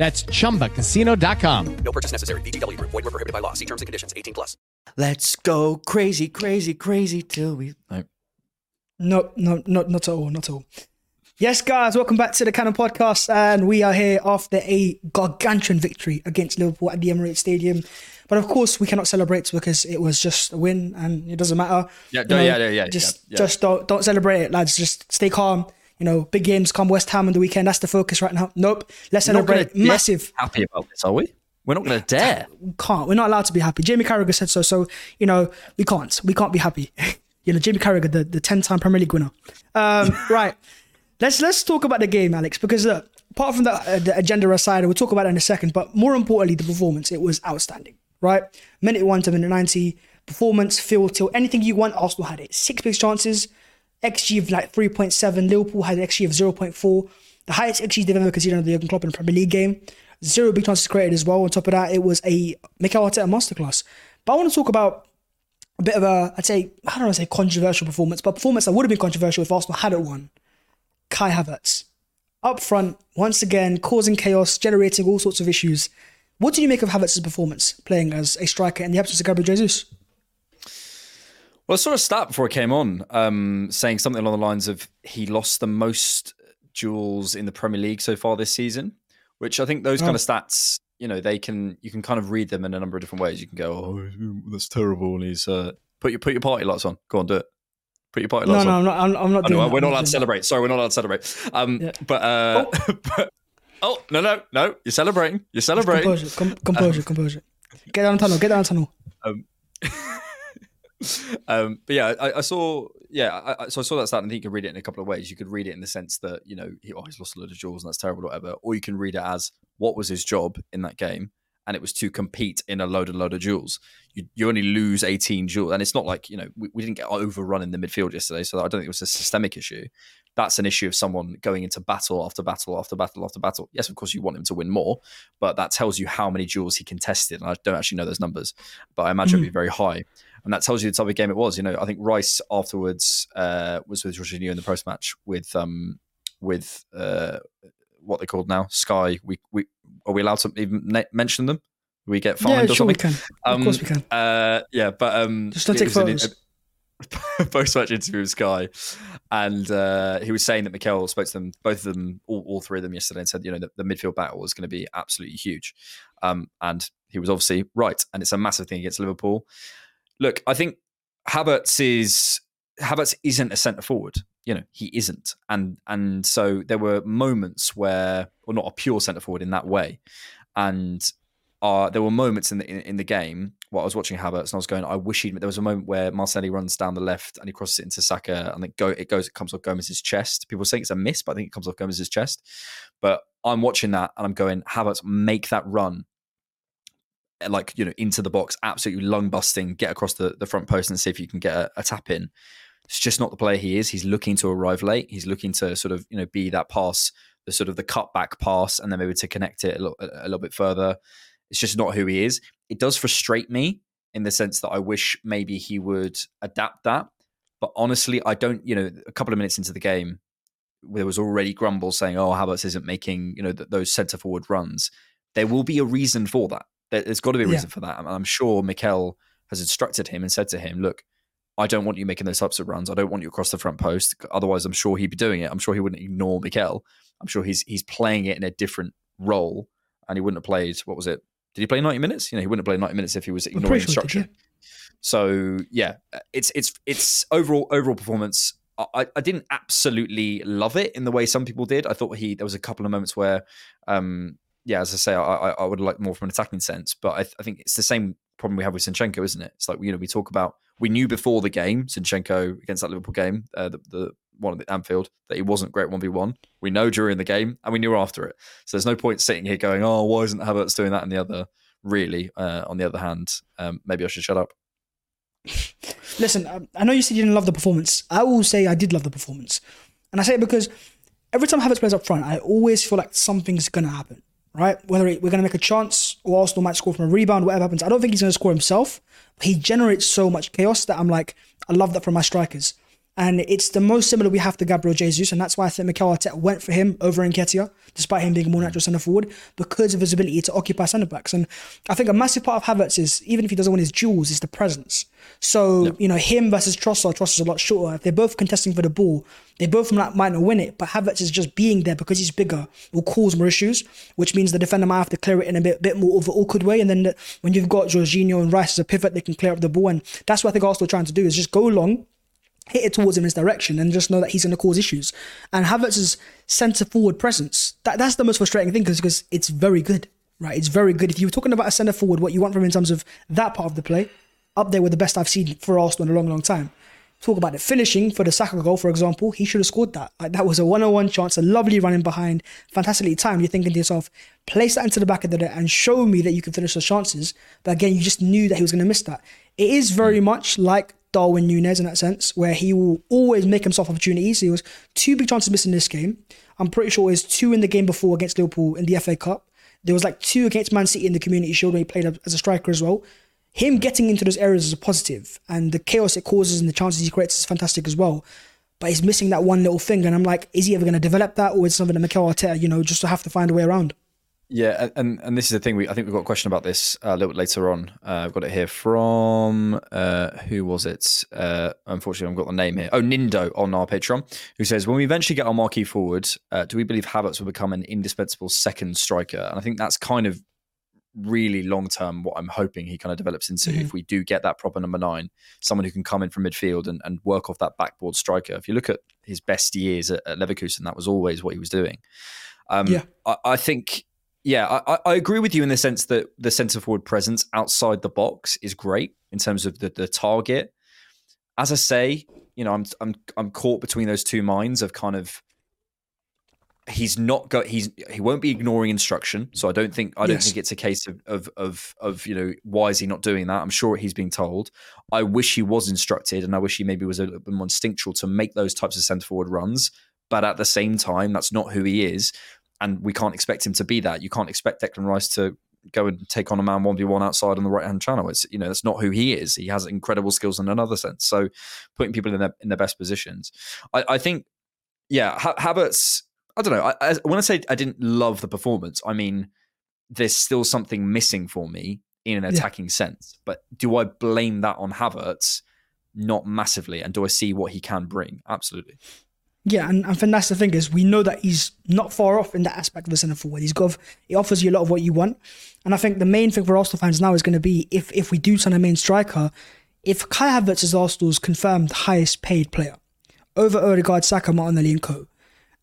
That's chumbacasino.com. No purchase necessary. VGW Group. Void were prohibited by law. See terms and conditions. 18 plus. Let's go crazy, crazy, crazy till we. No. No, no, not not at all, not at all. Yes, guys, welcome back to the Cannon Podcast, and we are here after a gargantuan victory against Liverpool at the Emirates Stadium. But of course, we cannot celebrate because it was just a win, and it doesn't matter. Yeah, You know, yeah, yeah, yeah, Just, yeah, yeah. just don't don't celebrate it, lads. Just stay calm. You know, big games come West Ham on the weekend. That's the focus right now. Nope, let's We're celebrate. Massive. Happy about this, are we? We're not going to dare. We can't. We're not allowed to be happy. Jamie Carragher said so. So you know, we can't. We can't be happy. you know, Jamie Carragher, the the ten time Premier League winner. Um, right. Let's let's talk about the game, Alex, because look, apart from the, uh, the agenda aside, we'll talk about it in a second. But more importantly, the performance it was outstanding. Right, minute one to minute ninety, performance, feel till anything you want. Arsenal had it. Six big chances, xG of like three point seven. Liverpool had an xG of zero point four. The highest xG they've ever conceded under the Jurgen Klopp in a Premier League game. Zero big chances created as well. On top of that, it was a Mikel Arteta masterclass. But I want to talk about a bit of a, I'd say, I don't want to say controversial performance, but performance that would have been controversial if Arsenal had it won. Kai Havertz. Up front, once again, causing chaos, generating all sorts of issues. What do you make of Havertz's performance playing as a striker in the absence of Gabriel Jesus? Well, I saw a stat before it came on um, saying something along the lines of he lost the most duels in the Premier League so far this season, which I think those kind Oh. of stats, you know, they can you can kind of read them in a number of different ways. You can go, oh, that's terrible, and he's uh, put your put your party lights on. Go on, do it. Put your party No, lights no, on. I'm not. I'm, I'm not doing know, that. we're I'm not allowed to doing that. celebrate. Sorry, we're not allowed to celebrate. Um, Yeah. but, uh, but oh no, no, no! You're celebrating. You're celebrating. Composure, com- composure, composure. Get down the tunnel. Get down the tunnel. um, Um, but yeah, I, I saw. Yeah, I, I, so I saw that stat, and I think you could read it in a couple of ways. You could read it in the sense that you know he, oh, he's lost a load of duels, and that's terrible, or whatever. Or you can read it as what was his job in that game, and it was to compete in a load and load of duels. You, you only lose 18 duels, and it's not like you know we, we didn't get overrun in the midfield yesterday, so I don't think it was a systemic issue. That's an issue of someone going into battle after battle after battle after battle. Yes, of course, you want him to win more, but that tells you how many duels he contested. And I don't actually know those numbers, but I imagine it'd be very high. And that tells you the type of game it was. You know, I think Rice afterwards uh, was with Jorginho in the post match with um, with uh, what they called now Sky. We we are we allowed to even mention them? We get fined Yeah, or sure we something? can. Of course we can. Uh, yeah, but um, Just don't take an- photos. a post-match interview with Sky, and uh, he was saying that Mikel spoke to them, both of them, all, all three of them yesterday, and said, you know, the, the midfield battle was going to be absolutely huge, um, and he was obviously right, and it's a massive thing against Liverpool. Look, I think Havertz is Havertz isn't a centre forward. You know, he isn't, and and so there were moments where, or not a pure centre forward in that way, and there were moments in the in, in the game while I was watching Havertz and I was going, I wish he'd. There was a moment where Martinelli runs down the left and he crosses it into Saka and it go it goes it comes off Gomez's chest. People say it's a miss, but I think it comes off Gomez's chest. But I'm watching that and I'm going, Havertz, make that run like you know into the box, absolutely lung busting, get across the, the front post and see if you can get a, a tap in. It's just not the player he is. He's looking to arrive late. He's looking to sort of you know be that pass, the sort of the cutback pass, and then maybe to connect it a little, a little bit further. It's just not who he is. It does frustrate me in the sense that I wish maybe he would adapt that. But honestly, I don't. You know, a couple of minutes into the game, there was already grumble saying, "Oh, Havertz isn't making you know th- those centre forward runs." There will be a reason for that. There- There's got to be a Yeah. reason for that. And I'm sure Mikel has instructed him and said to him, "Look, I don't want you making those types of runs. I don't want you across the front post. Otherwise, I'm sure he'd be doing it. I'm sure he wouldn't ignore Mikel. I'm sure he's he's playing it in a different role, and he wouldn't have played. What was it? Did he play 90 minutes? You know, he wouldn't have played 90 minutes if he was ignoring pretty sure did, instruction. So yeah, it's it's it's overall overall performance. I, I didn't absolutely love it in the way some people did. I thought he there was a couple of moments where, um, yeah, as I say, I, I, I would liked more from an attacking sense. But I, I think it's the same problem we have with Zinchenko, isn't it? It's like you know we talk about we knew before the game Zinchenko against that Liverpool game, uh, the, the one at the Anfield, that he wasn't great one v one. We know during the game, and we knew after it. So there's no point sitting here going, "Oh, why isn't Havertz doing that?" And the other, really, uh, on the other hand, um, maybe I should shut up. Listen, um, I know you said you didn't love the performance. I will say I did love the performance. And I say it because every time Havertz plays up front, I always feel like something's going to happen, right? Whether we're going to make a chance or Arsenal might score from a rebound, whatever happens. I don't think he's going to score himself, he generates so much chaos that I'm like, I love that from my strikers. And it's the most similar we have to Gabriel Jesus, and that's why I think Mikel Arteta went for him over Nketiah, despite him being a more natural centre forward, because of his ability to occupy centre backs. And I think a massive part of Havertz is, even if he doesn't win his duels, is the presence. So, you know, him versus Trossard, Trossard's a lot shorter. If they're both contesting for the ball, they both might, might not win it, but Havertz is just being there because he's bigger will cause more issues, which means the defender might have to clear it in a bit, bit more of an awkward way. And then the, when you've got Jorginho and Rice as a pivot, they can clear up the ball. And that's what I think Arsenal are trying to do is just go long, hit it towards him in his direction and just know that he's going to cause issues. And Havertz's centre forward presence, that, that's the most frustrating thing because it's very good, right? It's very good. If you were talking about a centre forward, what you want from him in terms of that part of the play, up there with the best I've seen for Arsenal in a long, long time. Talk about the finishing for the Saka goal, for example. He should have scored that. Like that was a one-on-one chance, a lovely running behind, fantastically timed. You're thinking to yourself, place that into the back of the net and show me that you can finish those chances. But again, you just knew that he was going to miss that. It is very much like Darwin Nunez in that sense, where he will always make himself opportunities. He was two big chances missing this game. I'm pretty sure it was two in the game before against Liverpool in the FA Cup. There was like two against Man City in the Community Shield when he played as a striker as well. Him getting into those areas is a positive, and the chaos it causes and the chances he creates is fantastic as well. But he's missing that one little thing, and I'm like, is he ever going to develop that, or is it something that Mikel Arteta, you know, just to have to find a way around? Yeah, and and this is the thing. We I think we've got a question about this uh, a little bit later on. Uh, I've got it here from uh, who was it? Uh, unfortunately, I've got the name here. Oh, Nindo on our Patreon, who says, "When we eventually get our marquee forward, uh, do we believe Havertz will become an indispensable second striker?" And I think that's kind of really long term what I'm hoping he kind of develops into. If we do get that proper number nine, someone who can come in from midfield and, and work off that backboard striker. If you look at his best years at, at Leverkusen, that was always what he was doing. Um, Yeah. I, I think yeah, I, I- agree with you in the sense that the centre forward presence outside the box is great in terms of the, the target. As I say, you know, I'm I'm I'm caught between those two minds of kind of he's not got he's he won't be ignoring instruction. So I don't think I don't Yes. think it's a case of of of of you know why is he not doing that? I'm sure he's being told. I wish he was instructed, and I wish he maybe was a little bit more instinctual to make those types of centre forward runs. But at the same time, that's not who he is and we can't expect him to be that. You can't expect Declan Rice to go and take on a man one v one outside on the right hand channel. It's you know that's not who he is. He has incredible skills in another sense. So putting people in their in their best positions, I, I think, yeah, ha- Havertz. I don't know. I, I, when I say I didn't love the performance, I mean there's still something missing for me in an attacking sense. But do I blame that on Havertz? Not massively. And do I see what he can bring? Absolutely. Yeah, and, and think that's the thing is we know that he's not far off in that aspect of the centre forward. He's got he offers you a lot of what you want, and I think the main thing for Arsenal fans now is going to be if if we do sign a main striker, if Kai Havertz is Arsenal's confirmed highest paid player over Odegaard, Saka, Martinelli, and Co,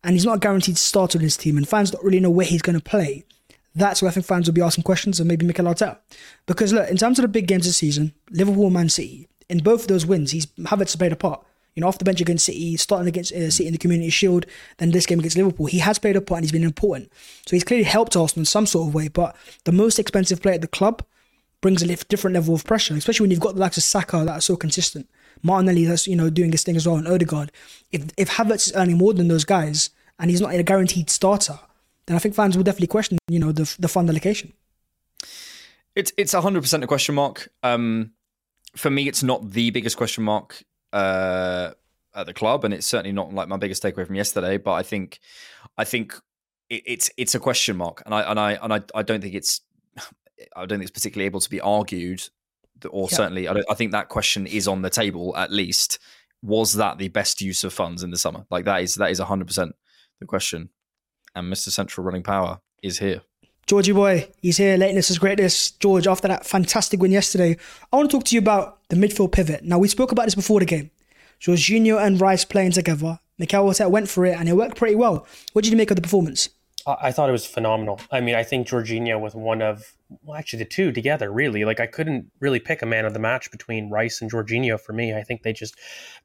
and he's not guaranteed to start on his team, and fans don't really know where he's going to play. That's where I think fans will be asking questions, and maybe Mikel Arteta, because look, in terms of the big games this season, Liverpool, Man City, in both of those wins, he's Havertz played a part. You know, off the bench against City, starting against uh, City in the Community Shield, then this game against Liverpool, he has played a part and he's been important. So he's clearly helped Arsenal in some sort of way. But the most expensive player at the club brings a different level of pressure, especially when you've got the likes of Saka that are so consistent. Martinelli that's you know doing his thing as well, and Odegaard. If if Havertz is earning more than those guys and he's not a guaranteed starter, then I think fans will definitely question you know the the fund allocation. It's it's hundred percent a question mark. Um, for me, it's not the biggest question mark uh, at the club, and it's certainly not like my biggest takeaway from yesterday. But I think, I think it, it's it's a question mark, and I and I and I, I don't think it's I don't think it's particularly able to be argued, or Yeah. certainly I, don't, I think that question is on the table at least. Was that the best use of funds in the summer? Like that is that is hundred percent the question. And Mr. Central Running Power is here. Georgie boy, he's here. Lateness is greatness. George, after that fantastic win yesterday, I want to talk to you about the midfield pivot. Now, we spoke about this before the game. Jorginho and Rice playing together. Mikel Arteta went for it and it worked pretty well. What did you make of the performance? I thought it was phenomenal. I mean, I think Jorginho with one of, well, actually the two together, really. Like, I couldn't really pick a man of the match between Rice and Jorginho for me. I think they just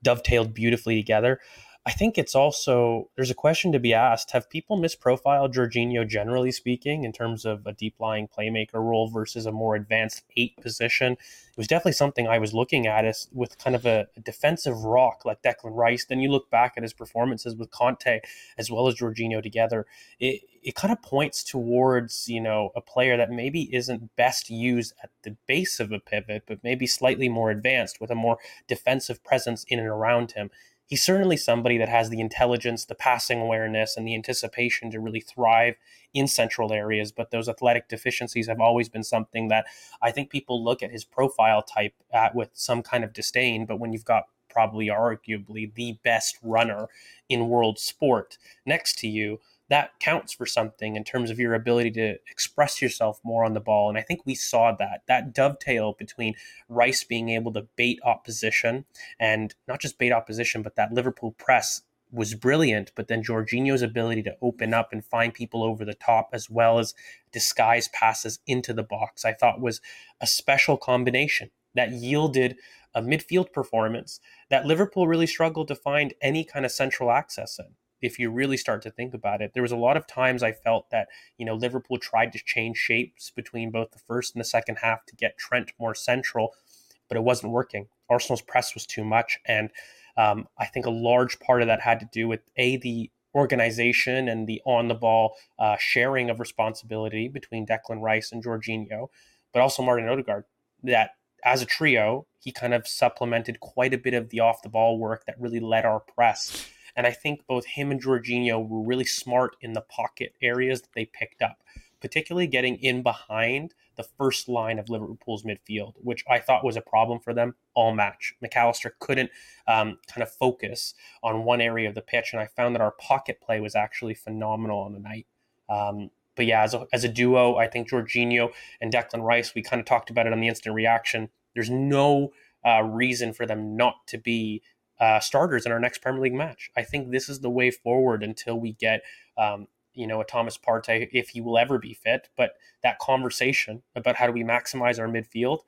dovetailed beautifully together. I think it's also, there's a question to be asked. Have people misprofiled Jorginho, generally speaking, in terms of a deep lying playmaker role versus a more advanced eight position? It was definitely something I was looking at as with kind of a, defensive rock like Declan Rice. Then you look back at his performances with Kanté as well as Jorginho together. It, it kind of points towards you know a player that maybe isn't best used at the base of a pivot, but maybe slightly more advanced with a more defensive presence in and around him. He's certainly somebody that has the intelligence, the passing awareness, and the anticipation to really thrive in central areas. But those athletic deficiencies have always been something that I think people look at his profile type at with some kind of disdain. But when you've got probably arguably the best runner in world sport next to you, that counts for something in terms of your ability to express yourself more on the ball. And I think we saw that that dovetail between Rice being able to bait opposition and not just bait opposition, but that Liverpool press was brilliant. But then Jorginho's ability to open up and find people over the top, as well as disguise passes into the box, I thought was a special combination that yielded a midfield performance that Liverpool really struggled to find any kind of central access in if you really start to think about it. There was a lot of times I felt that, you know, Liverpool tried to change shapes between both the first and the second half to get Trent more central, but it wasn't working. Arsenal's press was too much. And um, I think a large part of that had to do with A, the organization and the on the ball uh, sharing of responsibility between Declan Rice and Jorginho, but also Martin Odegaard. That as a trio, he kind of supplemented quite a bit of the off the ball work that really led our press. And I think both him and Jorginho were really smart in the pocket areas that they picked up, particularly getting in behind the first line of Liverpool's midfield, which I thought was a problem for them all match. Mac Allister couldn't um, kind of focus on one area of the pitch, and I found that our pocket play was actually phenomenal on the night. Um, but yeah, as a, as a duo, I think Jorginho and Declan Rice, we kind of talked about it on the instant reaction. There's no uh, reason for them not to be uh, starters in our next Premier League match. I think this is the way forward until we get, um, you know, a Thomas Partey, if he will ever be fit. But that conversation about how do we maximize our midfield,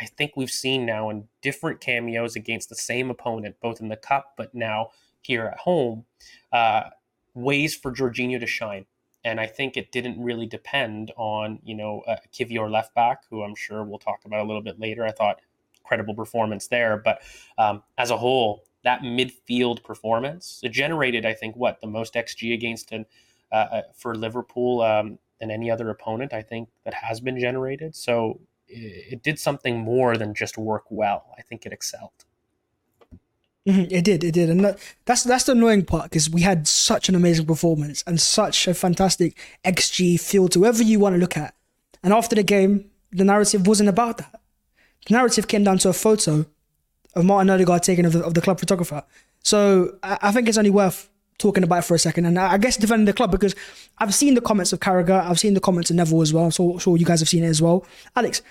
I think we've seen now in different cameos against the same opponent, both in the cup, but now here at home, uh, ways for Jorginho to shine. And I think it didn't really depend on, you know, uh, Kiwior left back, who I'm sure we'll talk about a little bit later. I thought credible performance there. But um, as a whole, that midfield performance it generated, I think, what the most xG against an uh, uh, for Liverpool um, than any other opponent. I think that has been generated. So it, it did something more than just work well. I think it excelled. Mhm, It did, it did, and that, that's that's the annoying part because we had such an amazing performance and such a fantastic XG feel to whoever you want to look at. And after the game, the narrative wasn't about that. The narrative came down to a photo of Martin Odegaard taken of the, of the club photographer. So I, I think it's only worth talking about for a second, and I I guess defending the club because I've seen the comments of Carragher, I've seen the comments of Neville as well. So sure you guys have seen it as well. Alex,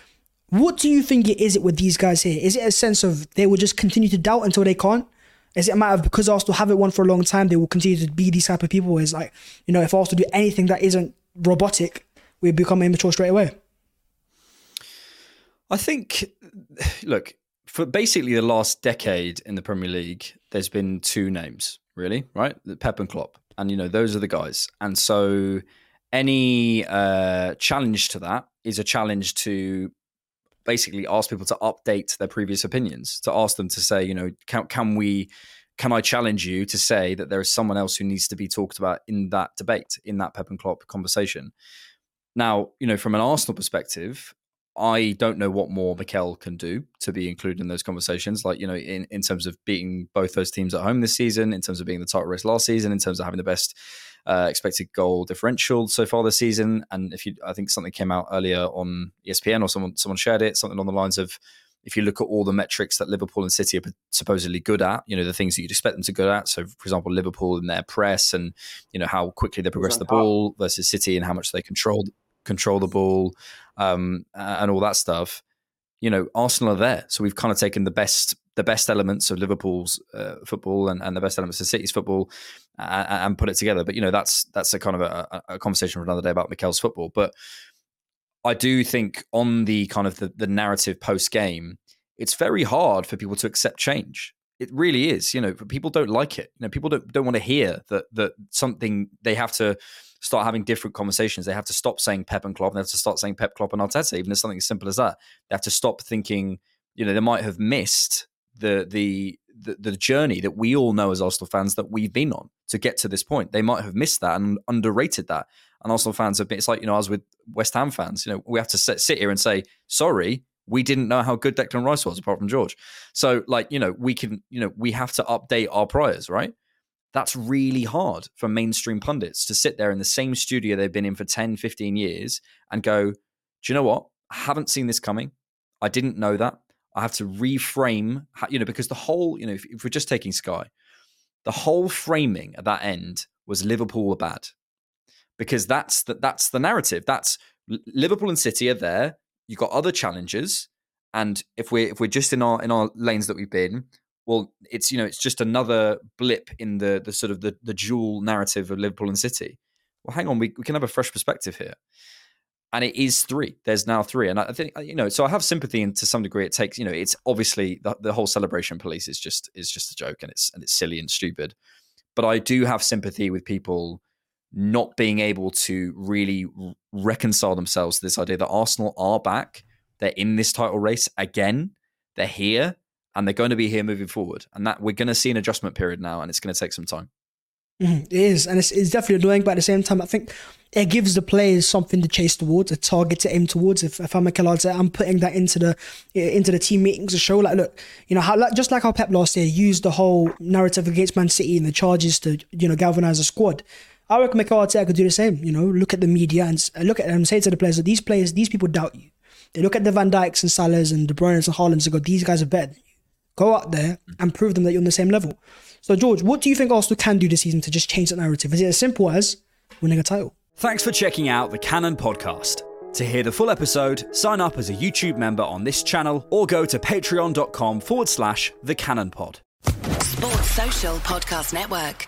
what do you think it is it with these guys here? Is it a sense of they will just continue to doubt until they can't? Is it a matter of because Arsenal haven't won for a long time, they will continue to be these type of people? Is like, you know, if Arsenal do anything that isn't robotic, we become immature straight away. I think, look, for basically the last decade in the Premier League, there's been two names, really, right? Pep and Klopp. And, you know, those are the guys. And so any uh, challenge to that is a challenge to basically ask people to update their previous opinions, to ask them to say, you know, can, can we, can I challenge you to say that there is someone else who needs to be talked about in that debate, in that Pep and Klopp conversation? Now, you know, from an Arsenal perspective, I don't know what more Mikel can do to be included in those conversations. Like, you know, in, in terms of beating both those teams at home this season, in terms of being the title race last season, in terms of having the best uh, expected goal differential so far this season. And if you, I think something came out earlier on ESPN or someone someone shared it, something on the lines of, if you look at all the metrics that Liverpool and City are supposedly good at, you know, the things that you'd expect them to good at. So, for example, Liverpool in their press and, you know, how quickly they progress the ball versus City and how much they control control the ball um, and all that stuff. You know, Arsenal are there, so we've kind of taken the best the best elements of Liverpool's uh, football and, and the best elements of City's football uh, and put it together. But you know, that's that's a kind of a, a, conversation for another day about Mikel's football. But I do think on the kind of the, the narrative post game, it's very hard for people to accept change. It really is. You know, people don't like it. You know, people don't don't want to hear that that something they have to start having different conversations. They have to stop saying Pep and Klopp. They have to start saying Pep, Klopp, and Arteta. Even as something as simple as that, they have to stop thinking. You know, they might have missed the the the, the journey that we all know as Arsenal fans that we've been on to get to this point. They might have missed that and underrated that. And Arsenal fans have been. It's like you know, I was with West Ham fans. You know, we have to sit, sit here and say sorry. We didn't know how good Declan Rice was, apart from George. So, like, you know, we can, you know, we have to update our priors, right? That's really hard for mainstream pundits to sit there in the same studio they've been in for 10, 15 years and go, do you know what? I haven't seen this coming. I didn't know that. I have to reframe, you know, because the whole, you know, if, if we're just taking Sky, the whole framing at that end was Liverpool were bad, because that's the, that's the narrative. That's Liverpool and City are there. You've got other challenges, and if we're if we're just in our in our lanes that we've been, well, it's you know it's just another blip in the the sort of the the dual narrative of Liverpool and City. Well, hang on, we we can have a fresh perspective here and it is three. There's now three, and I think uh, you know. So I have sympathy, and to some degree, it takes you know. It's obviously the, the whole celebration police is just is just a joke, and it's and it's silly and stupid. But I do have sympathy with people not being able to really reconcile themselves to this idea that Arsenal are back. They're in this title race again. They're here, and they're going to be here moving forward. And that we're going to see an adjustment period now, and it's going to take some time. Mm-hmm. It is, and it's, it's definitely annoying, but at the same time, I think it gives the players something to chase towards, a target to aim towards. If, if I'm Mikel Arteta, I'm putting that into the into the team meetings to show, like, look, you know, how like, just like how Pep last year used the whole narrative against Man City and the charges to you know galvanize a squad. I reckon Mikel Arteta could do the same. You know, look at the media and look at them, and say to the players that these players, these people doubt you. They look at the Van Dijks and Salahs and De Bruyne's and Haalands and go, these guys are better. Go out there and prove them that you're on the same level. So, George, what do you think Arsenal can do this season to just change that narrative? Is it as simple as winning a title? Thanks for checking out the Cannon Podcast. To hear the full episode, sign up as a YouTube member on this channel or go to patreon.com forward slash the Cannon Pod. Sports Social Podcast Network.